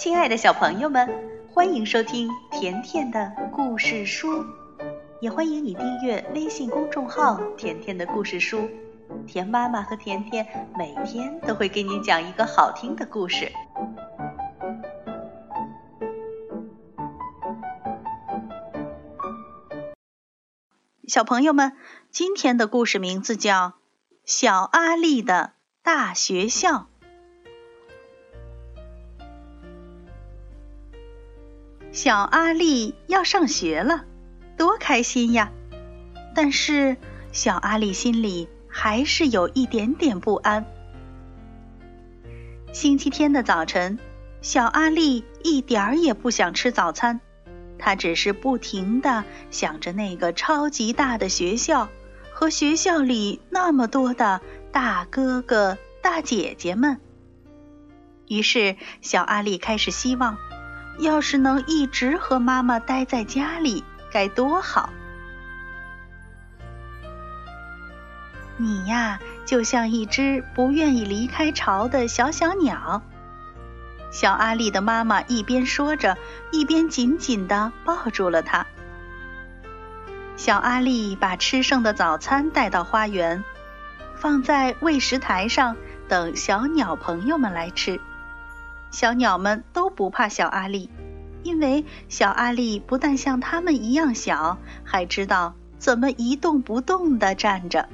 亲爱的小朋友们，欢迎收听甜甜的故事书，也欢迎你订阅微信公众号“甜甜的故事书”。甜妈妈和甜甜每天都会给你讲一个好听的故事。小朋友们，今天的故事名字叫《小阿力的大学校》。小阿力要上学了，多开心呀！但是小阿力心里还是有一点点不安。星期天的早晨，小阿力一点儿也不想吃早餐，他只是不停的想着那个超级大的学校和学校里那么多的大哥哥、大姐姐们。于是，小阿力开始希望。要是能一直和妈妈待在家里，该多好！你呀，就像一只不愿意离开巢的小小鸟。小阿力的妈妈一边说着，一边紧紧地抱住了它。小阿力把吃剩的早餐带到花园，放在喂食台上，等小鸟朋友们来吃。小鸟们都不怕小阿力，因为小阿力不但像它们一样小，还知道怎么一动不动地站着。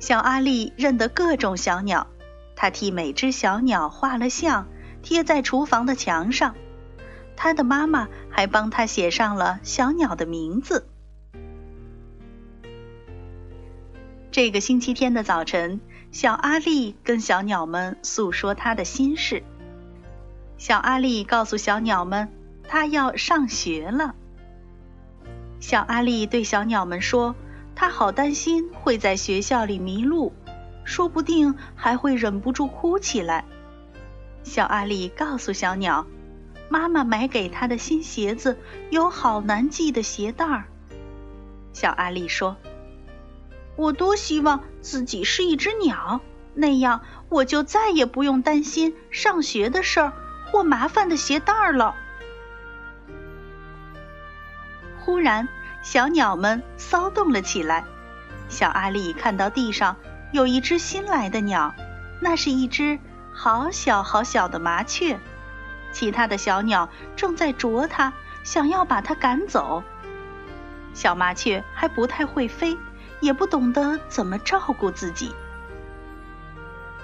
小阿力认得各种小鸟，他替每只小鸟画了像，贴在厨房的墙上。他的妈妈还帮他写上了小鸟的名字。这个星期天的早晨。小阿力跟小鸟们诉说他的心事。小阿力告诉小鸟们，他要上学了。小阿力对小鸟们说：“他好担心会在学校里迷路，说不定还会忍不住哭起来。”小阿力告诉小鸟，妈妈买给他的新鞋子有好难系的鞋带儿。小阿力说。我多希望自己是一只鸟，那样我就再也不用担心上学的事儿或麻烦的鞋带儿了。忽然，小鸟们骚动了起来。小阿力看到地上有一只新来的鸟，那是一只好小好小的麻雀。其他的小鸟正在啄它，想要把它赶走。小麻雀还不太会飞。也不懂得怎么照顾自己。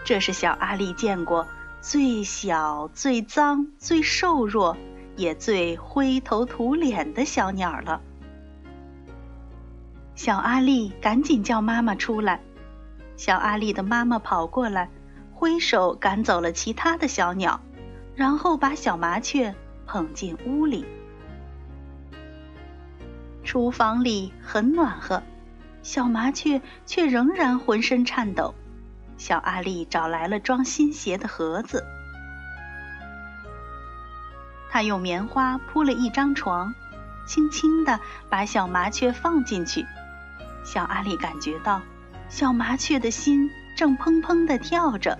这是小阿力见过最小、最脏、最瘦弱，也最灰头土脸的小鸟了。小阿力赶紧叫妈妈出来。小阿力的妈妈跑过来，挥手赶走了其他的小鸟，然后把小麻雀捧进屋里。厨房里很暖和。小麻雀却仍然浑身颤抖。小阿力找来了装新鞋的盒子，他用棉花铺了一张床，轻轻地把小麻雀放进去。小阿力感觉到小麻雀的心正砰砰地跳着。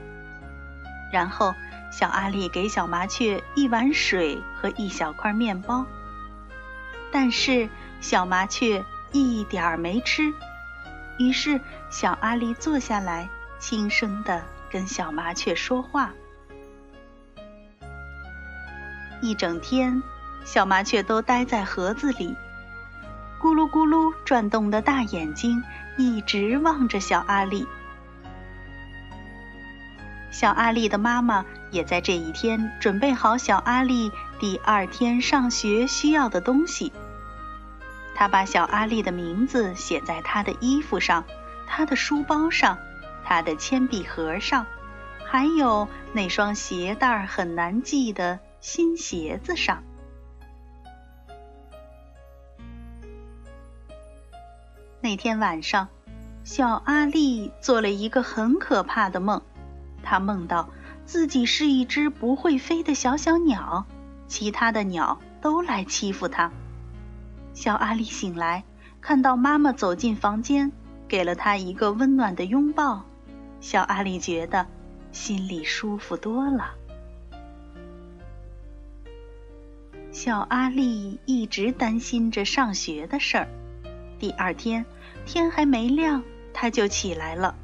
然后，小阿力给小麻雀一碗水和一小块面包，但是小麻雀一点儿没吃。于是，小阿力坐下来，轻声的跟小麻雀说话。一整天，小麻雀都待在盒子里，咕噜咕噜转动的大眼睛一直望着小阿力。小阿力的妈妈也在这一天准备好小阿力第二天上学需要的东西。他把小阿力的名字写在他的衣服上、他的书包上、他的铅笔盒上，还有那双鞋带很难系的新鞋子上。那天晚上，小阿力做了一个很可怕的梦，他梦到自己是一只不会飞的小小鸟，其他的鸟都来欺负他。小阿力醒来，看到妈妈走进房间，给了他一个温暖的拥抱。小阿力觉得心里舒服多了。小阿力一直担心着上学的事儿。第二天天还没亮，他就起来了。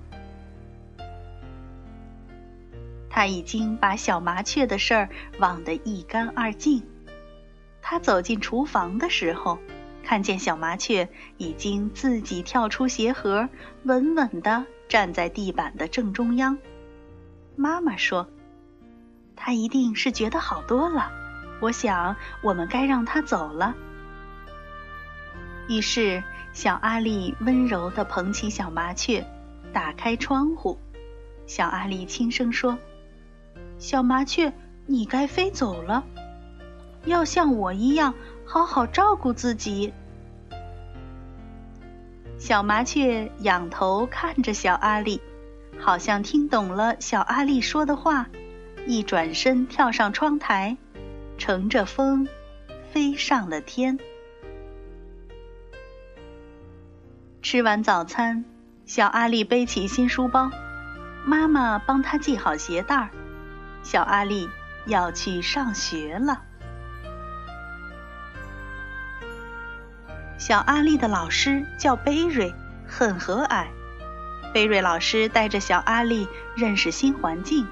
他已经把小麻雀的事儿忘得一干二净。他走进厨房的时候，看见小麻雀已经自己跳出鞋盒，稳稳地站在地板的正中央。妈妈说：“它一定是觉得好多了。”我想，我们该让它走了。于是，小阿力温柔地捧起小麻雀，打开窗户。小阿力轻声说：“小麻雀，你该飞走了，要像我一样好好照顾自己。”小麻雀仰头看着小阿力，好像听懂了小阿力说的话，一转身跳上窗台。乘着风，飞上了天。吃完早餐，小阿力背起新书包，妈妈帮他系好鞋带儿。小阿力要去上学了。小阿力的老师叫贝瑞，很和蔼。贝瑞老师带着小阿力认识新环境，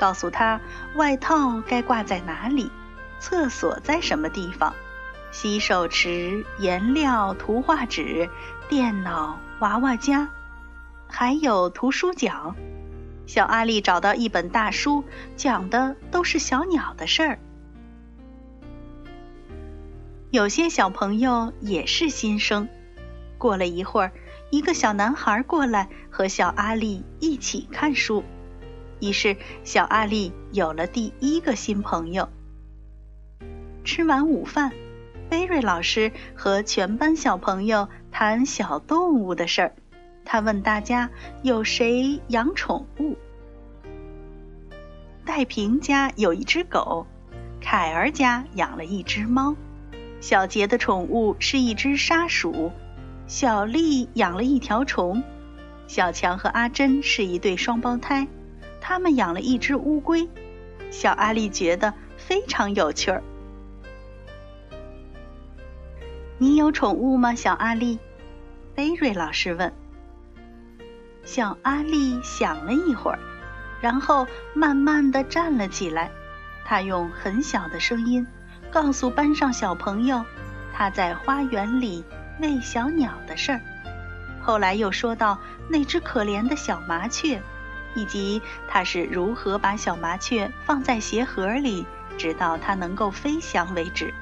告诉他外套该挂在哪里。厕所在什么地方？洗手池、颜料、图画纸、电脑、娃娃家，还有图书角。小阿力找到一本大书，讲的都是小鸟的事儿。有些小朋友也是新生。过了一会儿，一个小男孩过来和小阿力一起看书，于是小阿力有了第一个新朋友。吃完午饭，贝瑞老师和全班小朋友谈小动物的事儿。他问大家有谁养宠物？戴平家有一只狗，凯儿家养了一只猫，小杰的宠物是一只沙鼠，小丽养了一条虫，小强和阿珍是一对双胞胎，他们养了一只乌龟。小阿力觉得非常有趣儿。你有宠物吗，小阿力？贝瑞老师问。小阿力想了一会儿，然后慢慢的站了起来。他用很小的声音告诉班上小朋友他在花园里喂小鸟的事儿。后来又说到那只可怜的小麻雀，以及他是如何把小麻雀放在鞋盒里，直到它能够飞翔为止。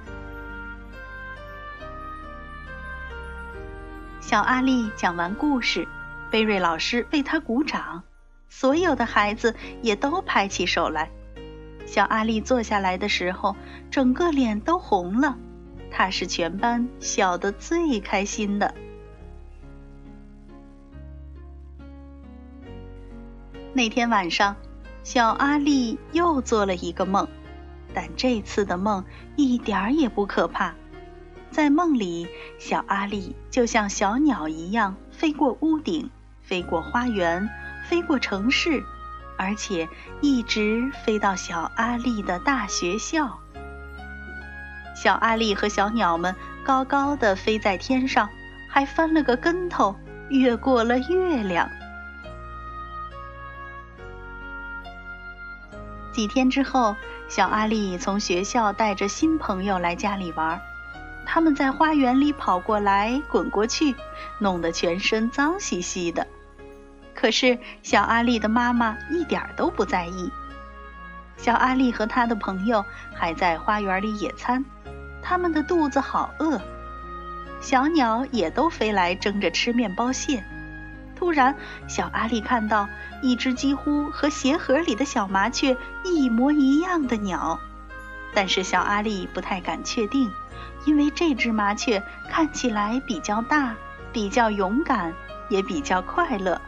小阿力讲完故事，贝瑞老师为他鼓掌，所有的孩子也都拍起手来。小阿力坐下来的时候，整个脸都红了。他是全班笑得最开心的。那天晚上，小阿力又做了一个梦，但这次的梦一点儿也不可怕。在梦里，小阿力就像小鸟一样飞过屋顶，飞过花园，飞过城市，而且一直飞到小阿力的大学校。小阿力和小鸟们高高的飞在天上，还翻了个跟头，越过了月亮。几天之后，小阿力从学校带着新朋友来家里玩。他们在花园里跑过来滚过去，弄得全身脏兮兮的。可是小阿力的妈妈一点都不在意。小阿力和他的朋友还在花园里野餐，他们的肚子好饿。小鸟也都飞来争着吃面包屑。突然，小阿力看到一只几乎和鞋盒里的小麻雀一模一样的鸟，但是小阿力不太敢确定。因为这只麻雀看起来比较大，比较勇敢，也比较快乐，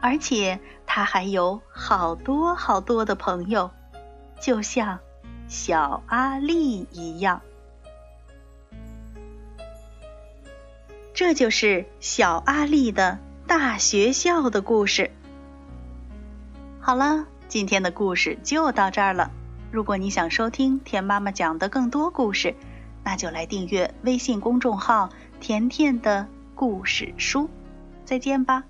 而且他还有好多好多的朋友，就像小阿力一样。这就是小阿力的大学校的故事。好了，今天的故事就到这儿了。如果你想收听田妈妈讲的更多故事，那就来订阅微信公众号“甜甜的故事书”。再见吧。